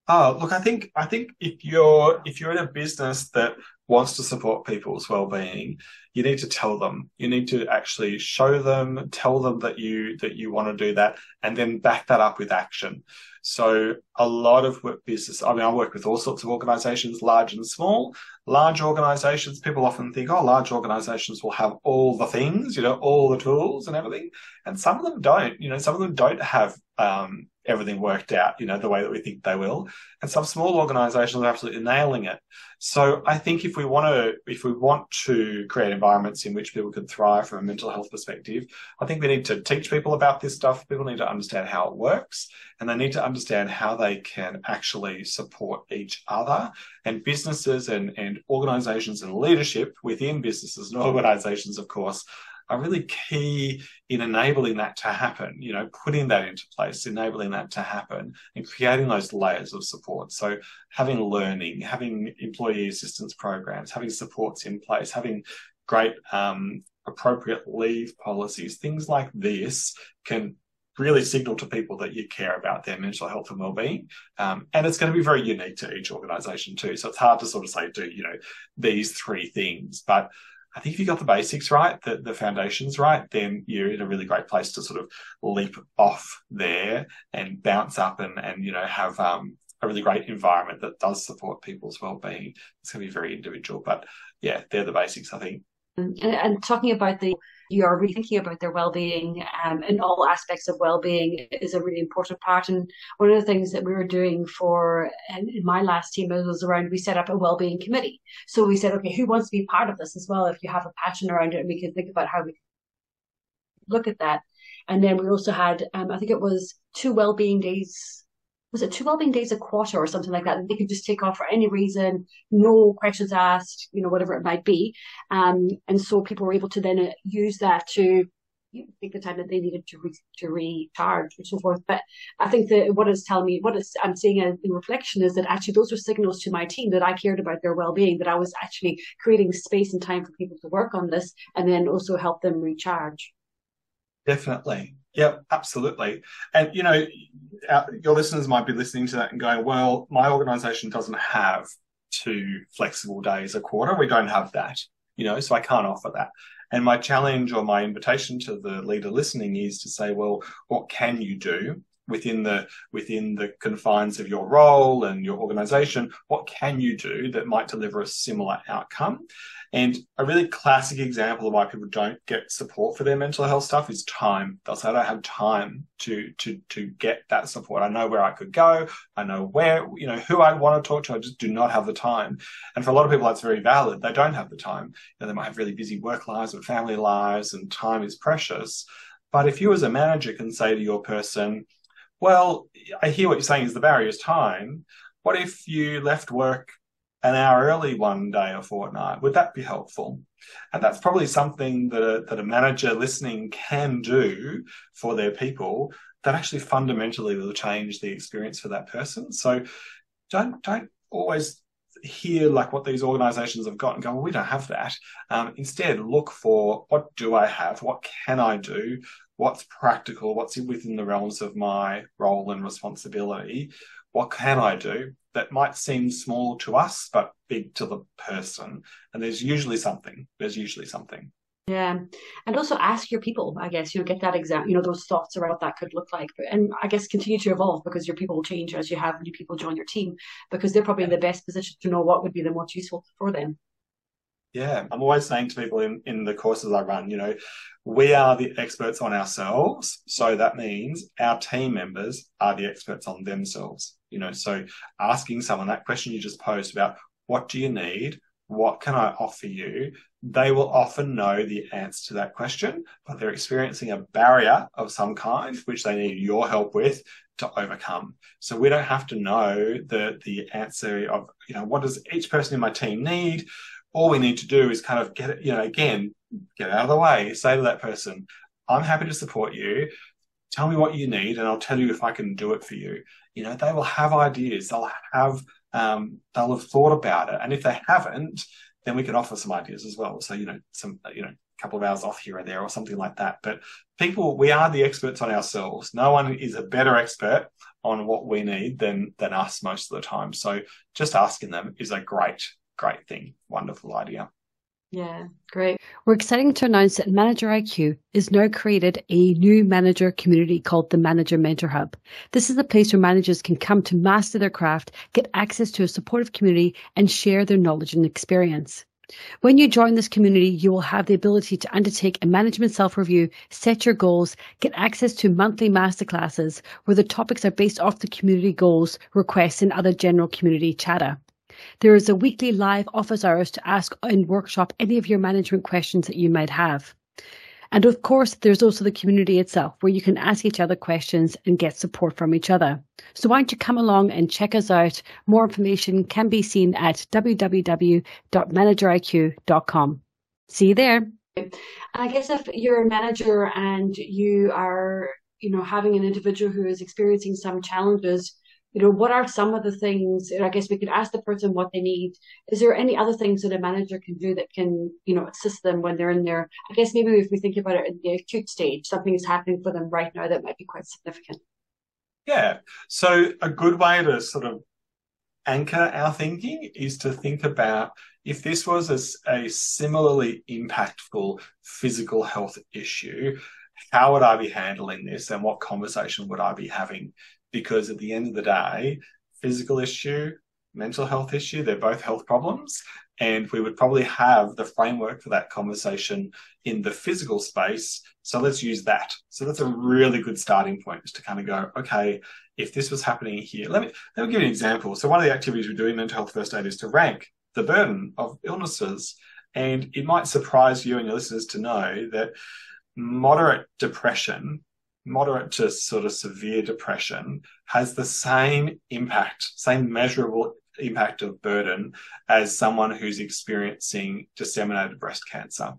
Oh, look, I think I think if you're if you're in a business that wants to support people's well-being, you need to tell them. You need to actually show them, tell them that you that you want to do that, and then back that up with action. So a lot of business, I mean, I work with all sorts of organizations, large and small. Large organizations, people often think, oh, large organizations will have all the things, you know, all the tools and everything. And some of them don't, you know, some of them don't have um, everything worked out, you know, the way that we think they will. And some small organizations are absolutely nailing it. So I think if we want to if we want to create environments in which people can thrive from a mental health perspective, I think we need to teach people about this stuff. People need to understand how it works, and they need to understand how they can actually support each other. And businesses and and organisations and leadership within businesses and organisations, of course, are really key in enabling that to happen, you know, putting that into place, enabling that to happen and creating those layers of support. So having learning, having employee assistance programs, having supports in place, having great um, appropriate leave policies, things like this can really signal to people that you care about their mental health and well-being. Um, and it's going to be very unique to each organization too. So it's hard to sort of say, do, you know, these three things, but I think if you got the basics right, the, the foundations right, then you're in a really great place to sort of leap off there and bounce up and, and you know, have um, a really great environment that does support people's well-being. It's going to be very individual, but yeah, they're the basics, I think. And, and talking about the you are really thinking about their well-being um, and all aspects of well-being is a really important part. And one of the things that we were doing for in my last team was around we set up a well-being committee. So we said okay who wants to be part of this as well if you have a passion around it and we can think about how we look at that. And then we also had um, i think it was two well-being days was it two well-being days a quarter or something like that they could just take off for any reason no questions asked you know whatever it might be. Um, and so people were able to then uh, use that to take the time that they needed to re- to recharge and so forth but i think that what is telling me what i'm seeing in reflection is that actually those were signals to my team that i cared about their well-being that i was actually creating space and time for people to work on this and then also help them recharge. Definitely Yep, absolutely. And you know, our, your listeners might be listening to that and going, "Well, my organisation doesn't have two flexible days a quarter. We don't have that, you know, so I can't offer that." And my challenge or my invitation to the leader listening is to say, "Well, what can you do within the within the confines of your role and your organisation? What can you do that might deliver a similar outcome?" And a really classic example of why people don't get support for their mental health stuff is time. They'll say, I don't have time to, to, to get that support. I know where I could go. I know where, you know, who I want to talk to. I just do not have the time. And for a lot of people, that's very valid. They don't have the time. You know, they might have really busy work lives and family lives and time is precious. But if you as a manager can say to your person, well, I hear what you're saying is the barrier is time. What if you left work an hour early one day a fortnight. Would that be helpful? And that's probably something that a, that a manager listening can do for their people that actually fundamentally will change the experience for that person. So don't don't always hear like what these organizations have got and go, well, we don't have that. Um, instead, look for what do I have? What can I do? What's practical? What's within the realms of my role and responsibility? What can I do? that might seem small to us, but big to the person. And there's usually something. There's usually something. Yeah. And also ask your people, I guess, you know, get that exam, you know, those thoughts around what that could look like. And I guess continue to evolve because your people will change as you have new people join your team because they're probably in the best position to know what would be the most useful for them. Yeah, I'm always saying to people in, in the courses I run, you know, we are the experts on ourselves. So that means our team members are the experts on themselves. You know, so asking someone that question you just posed about what do you need? What can I offer you? They will often know the answer to that question, but they're experiencing a barrier of some kind, which they need your help with to overcome. So we don't have to know the, the answer of, you know, what does each person in my team need? all we need to do is kind of get you know, again, get out of the way, say to that person, I'm happy to support you. Tell me what you need and I'll tell you if I can do it for you. You know, they will have ideas. They'll have, um, they'll have thought about it. And if they haven't, then we can offer some ideas as well. So, you know, some, you know, a couple of hours off here or there or something like that. But people, we are the experts on ourselves. No one is a better expert on what we need than, than us most of the time. So just asking them is a great great thing. Wonderful idea. Yeah, great. We're excited to announce that Manager IQ is now created a new manager community called the Manager Mentor Hub. This is a place where managers can come to master their craft, get access to a supportive community, and share their knowledge and experience. When you join this community, you will have the ability to undertake a management self review, set your goals, get access to monthly masterclasses where the topics are based off the community goals, requests, and other general community chatter. There is a weekly live office hours to ask and workshop any of your management questions that you might have. And of course, there's also the community itself where you can ask each other questions and get support from each other. So why don't you come along and check us out? More information can be seen at www.manageriq.com. See you there. And I guess if you're a manager and you are, you know, having an individual who is experiencing some challenges, you know, what are some of the things, I guess we could ask the person what they need. Is there any other things that a manager can do that can, you know, assist them when they're in there? I guess maybe if we think about it in the acute stage, something is happening for them right now that might be quite significant. Yeah. So a good way to sort of anchor our thinking is to think about if this was a, a similarly impactful physical health issue, how would I be handling this and what conversation would I be having? Because at the end of the day, physical issue, mental health issue, they're both health problems. And we would probably have the framework for that conversation in the physical space. So let's use that. So that's a really good starting point is to kind of go, okay, if this was happening here, let me, let me give you an example. So one of the activities we do in mental health first aid is to rank the burden of illnesses. And it might surprise you and your listeners to know that moderate depression, moderate to sort of severe depression, has the same impact, same measurable impact of burden as someone who's experiencing disseminated breast cancer.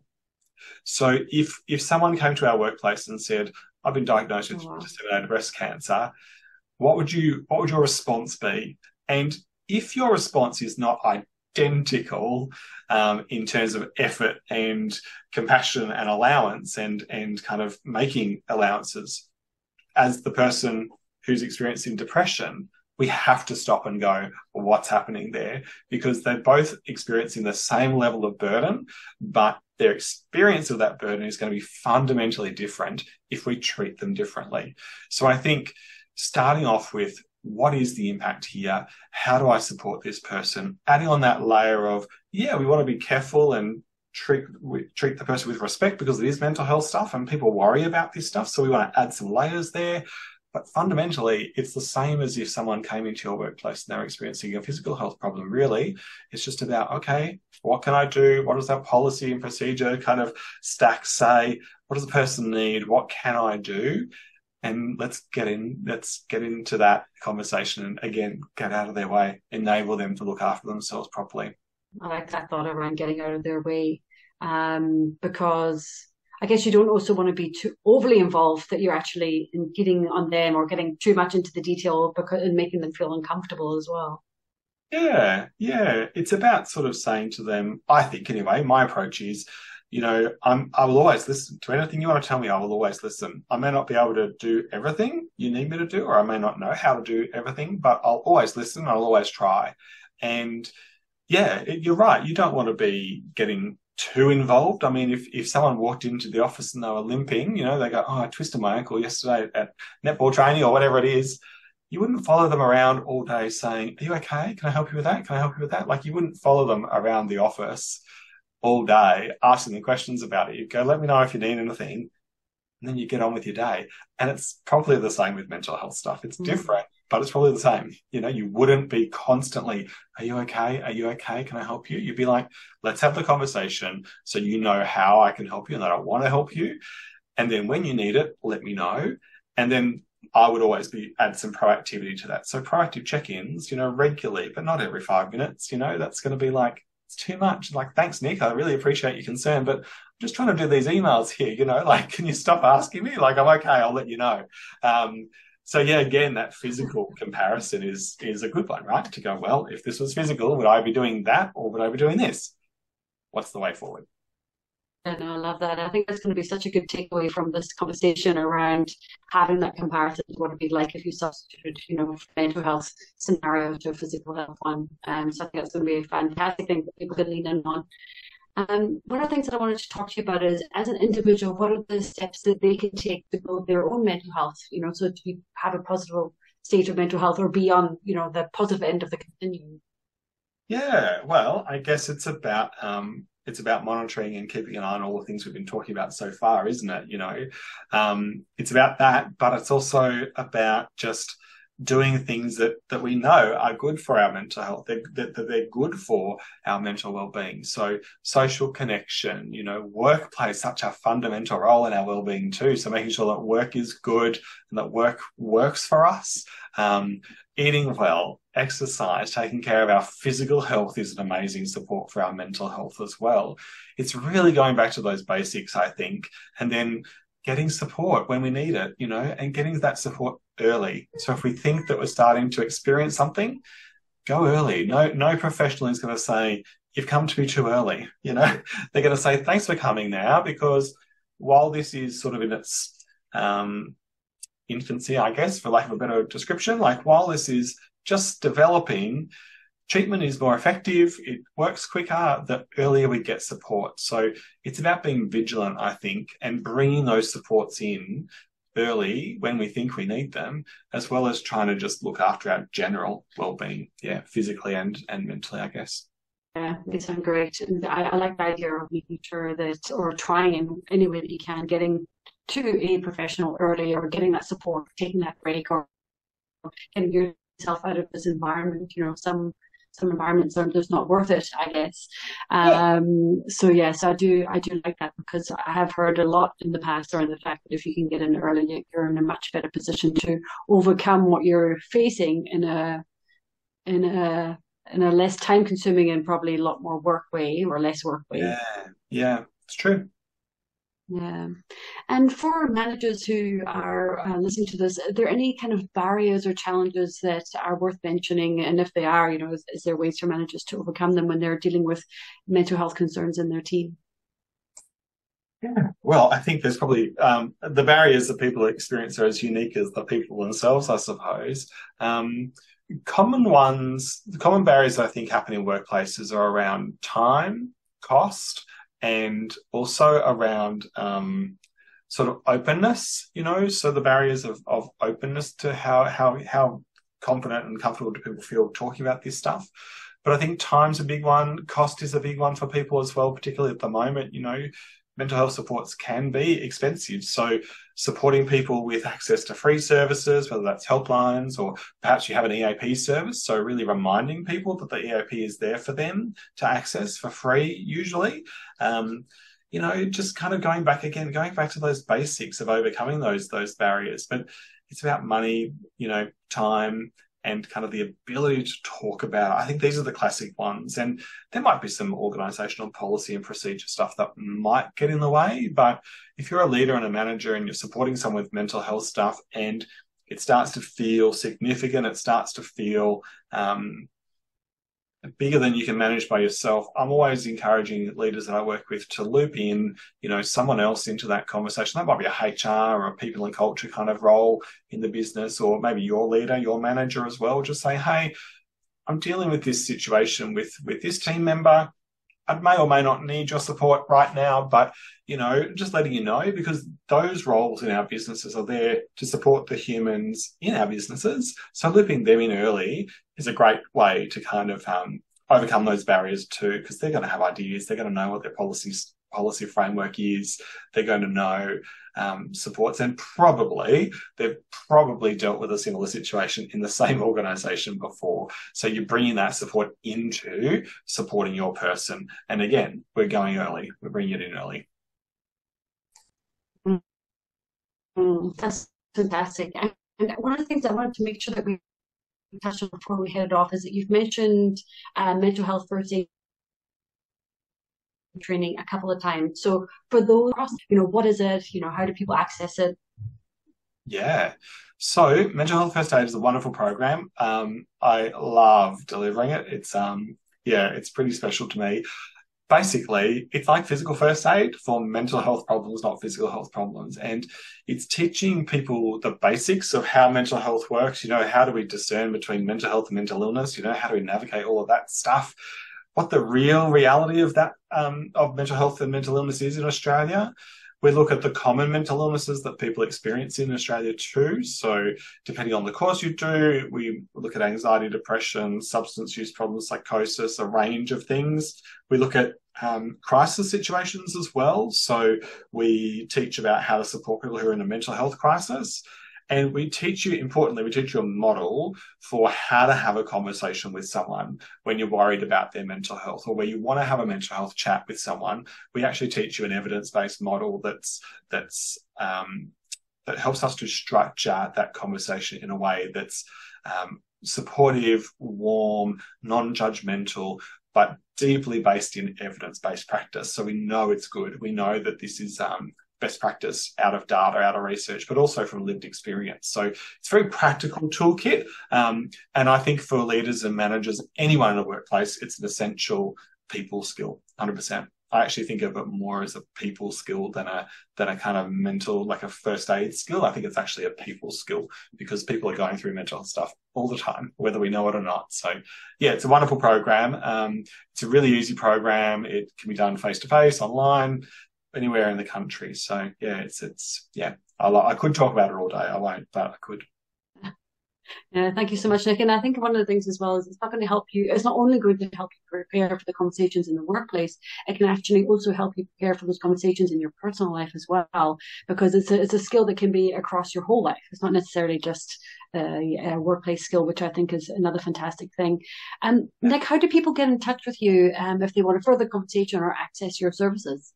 So if if someone came to our workplace and said, I've been diagnosed with oh, wow. disseminated breast cancer, what would you what would your response be? And if your response is not identical um, in terms of effort and compassion and allowance and and kind of making allowances. As the person who's experiencing depression we have to stop and go what's happening there? Because they're both experiencing the same level of burden but their experience of that burden is going to be fundamentally different if we treat them differently. So i think starting off with what is the impact here? How do I support this person? Adding on that layer of, yeah, we want to be careful and treat treat the person with respect because it is mental health stuff and people worry about this stuff. So we want to add some layers there. But fundamentally, it's the same as if someone came into your workplace and they're experiencing a physical health problem. Really, it's just about, okay, what can I do? What does that policy and procedure kind of stack say? What does the person need? What can I do? And let's get in let's get into that conversation and again get out of their way enable them to look after themselves properly. I like that thought around getting out of their way um, because i guess you don't also want to be too overly involved that you're actually getting on them or getting too much into the detail because and making them feel uncomfortable as well. Yeah yeah. It's about sort of saying to them i think anyway my approach is you know, I'm, I will always listen to anything you want to tell me. I will always listen. I may not be able to do everything you need me to do, or I may not know how to do everything, but I'll always listen. I'll always try. And yeah, it, you're right. You don't want to be getting too involved. I mean, if, if someone walked into the office and they were limping, you know, they go, Oh, I twisted my ankle yesterday at netball training or whatever it is. You wouldn't follow them around all day saying, Are you okay? Can I help you with that? Can I help you with that? Like you wouldn't follow them around the office all day asking the questions about it. You go, let me know if you need anything. And then you get on with your day. And it's probably the same with mental health stuff. It's mm. different, but it's probably the same. You know, you wouldn't be constantly, are you okay? Are you okay? Can I help you? You'd be like, let's have the conversation so you know how I can help you and that I want to help you. And then when you need it, let me know. And then I would always be add some proactivity to that. So proactive check-ins, you know, regularly, but not every five minutes. You know, that's going to be like it's too much. Like, thanks, Nick. I really appreciate your concern, but I'm just trying to do these emails here. You know, [laughs] like, can you stop asking me? Like, I'm okay. I'll let you know. Um, so yeah, again, that physical comparison is is a good one, right? To go, well, if this was physical, would I be doing that or would I be doing this? What's the way forward? And I love that. I think that's going to be such a good takeaway from this conversation around having that comparison to what it'd be like if you substituted, you know, mental health scenario to a physical health one. Um, so I think that's going to be a fantastic thing that people can lean in on. Um, one of the things that I wanted to talk to you about is, as an individual, what are the steps that they can take to build their own mental health? You know, so to have a positive state of mental health or be on, you know, the positive end of the continuum. Yeah, well, I guess it's about um, it's about monitoring and keeping an eye on all the things we've been talking about so far, isn't it? You know, um, it's about that, but it's also about just doing things that, that we know are good for our mental health, that, that they're good for our mental well-being. So social connection, you know, work plays such a fundamental role in our well-being too. So making sure that work is good and that work works for us. Um, eating well, exercise, taking care of our physical health is an amazing support for our mental health as well. It's really going back to those basics, I think, and then getting support when we need it, you know, and getting that support early. So if we think that we're starting to experience something, go early. No, no professional is going to say, you've come to me too early. [laughs] You know, they're going to say, thanks for coming now, because while this is sort of in its um, infancy, I guess, for lack of a better description, like while this is just developing, treatment is more effective, it works quicker the earlier we get support. So it's about being vigilant, I think, and bringing those supports in early when we think we need them, as well as trying to just look after our general well-being, yeah, physically and and mentally, I guess. Yeah, they sound great, and I, I like the idea of making sure that, or trying in any way that you can, getting to a professional early, or getting that support, taking that break, or getting yourself out of this environment. You know, some some environments are just not worth it, I guess. Um, so yes, I do, I do like that because I have heard a lot in the past around the fact that if you can get in early, you're in a much better position to overcome what you're facing in a, in a, in a less time consuming and probably a lot more work way or less work way. Yeah, yeah, it's true. Yeah. And for managers who are uh, listening to this, are there any kind of barriers or challenges that are worth mentioning? And if they are, you know, is, is there ways for managers to overcome them when they're dealing with mental health concerns in their team? Yeah. Well, I think there's probably um, the barriers that people experience are as unique as the people themselves, I suppose. Um, common ones, the common barriers I think happen in workplaces are around time, cost, and also around um, sort of openness, you know, so the barriers of, of openness to how, how, how confident and comfortable do people feel talking about this stuff. But I think time's a big one. Cost is a big one for people as well, particularly at the moment. You know, mental health supports can be expensive. So supporting people with access to free services, whether that's helplines or perhaps you have an EAP service. So really reminding people that the EAP is there for them to access for free usually. Um, you know, just kind of going back again, going back to those basics of overcoming those those barriers. But it's about money, you know, time, and kind of the ability to talk about. I think these are the classic ones. And there might be some organizational policy and procedure stuff that might get in the way. But if you're a leader and a manager and you're supporting someone with mental health stuff and it starts to feel significant, it starts to feel um, bigger than you can manage by yourself. I'm always encouraging leaders that I work with to loop in, you know, someone else into that conversation. That might be a HR or a people and culture kind of role in the business, or maybe your leader, your manager as well. Just say, hey, I'm dealing with this situation with with this team member. I may or may not need your support right now, but you know, just letting you know because those roles in our businesses are there to support the humans in our businesses. So looping them in early is a great way to kind of um, overcome those barriers too, because they're going to have ideas. They're going to know what their policies policy framework is. They're going to know um, supports, and probably they've probably dealt with a similar situation in the same [laughs] organisation before. So you're bringing that support into supporting your person. And again, we're going early. We're bringing it in early. Mm, that's fantastic. And, and one of the things I wanted to make sure that we touched on before we headed off is that you've mentioned uh, mental health first aid training a couple of times. So for those, you know, what is it? You know, how do people access it? Yeah. So mental health first aid is a wonderful program. Um, I love delivering it. It's um, yeah, it's pretty special to me basically it's like physical first aid for mental health problems, not physical health problems. And it's teaching people the basics of how mental health works. You know, how do we discern between mental health and mental illness? You know, how do we navigate all of that stuff? What the real reality of that um, of mental health and mental illness is in Australia. We look at the common mental illnesses that people experience in Australia too. So, depending on the course you do, we look at anxiety, depression, substance use problems, psychosis, a range of things. We look at um, crisis situations as well. So, we teach about how to support people who are in a mental health crisis. And we teach you, importantly, we teach you a model for how to have a conversation with someone when you're worried about their mental health or where you want to have a mental health chat with someone. We actually teach you an evidence-based model that's that's um, that helps us to structure that conversation in a way that's um, supportive, warm, non-judgmental, but deeply based in evidence-based practice. So we know it's good. We know that this is um, best practice out of data, out of research, but also from lived experience. So it's a very practical toolkit. Um, and I think for leaders and managers, anyone in the workplace, it's an essential people skill, 100%. I actually think of it more as a people skill than a than a kind of mental like a first aid skill. I think it's actually a people skill because people are going through mental stuff all the time, whether we know it or not. So yeah, it's a wonderful program. Um, it's a really easy program. It can be done face to face, online, anywhere in the country. So yeah, it's it's yeah. I, I could talk about it all day. I won't, but I could. [laughs] Yeah, thank you so much, Nick. And I think one of the things as well is it's not going to help you, it's not only going to help you prepare for the conversations in the workplace, it can actually also help you prepare for those conversations in your personal life as well, because it's a, it's a skill that can be across your whole life. It's not necessarily just a, a workplace skill, which I think is another fantastic thing. Um, Nick, how do people get in touch with you um, if they want a further conversation or access your services?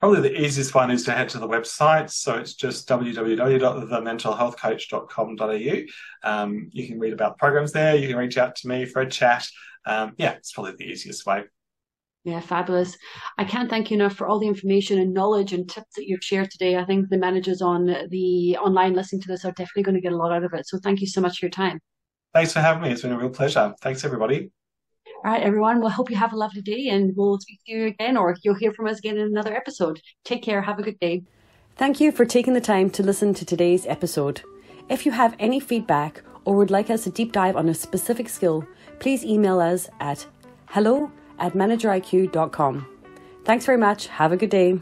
Probably the easiest one is to head to the website. So it's just www.thementalhealthcoach.com.au. Um, you can read about programs there. You can reach out to me for a chat. Um, yeah, it's probably the easiest way. Yeah, fabulous. I can't thank you enough for all the information and knowledge and tips that you've shared today. I think the managers on the online listening to this are definitely going to get a lot out of it. So thank you so much for your time. Thanks for having me. It's been a real pleasure. Thanks, everybody. Right, everyone. We'll hope you have a lovely day and we'll speak to you again or you'll hear from us again in another episode. Take care. Have a good day. Thank you for taking the time to listen to today's episode. If you have any feedback or would like us to deep dive on a specific skill, please email us at hello at manageriq.com. Thanks very much. Have a good day.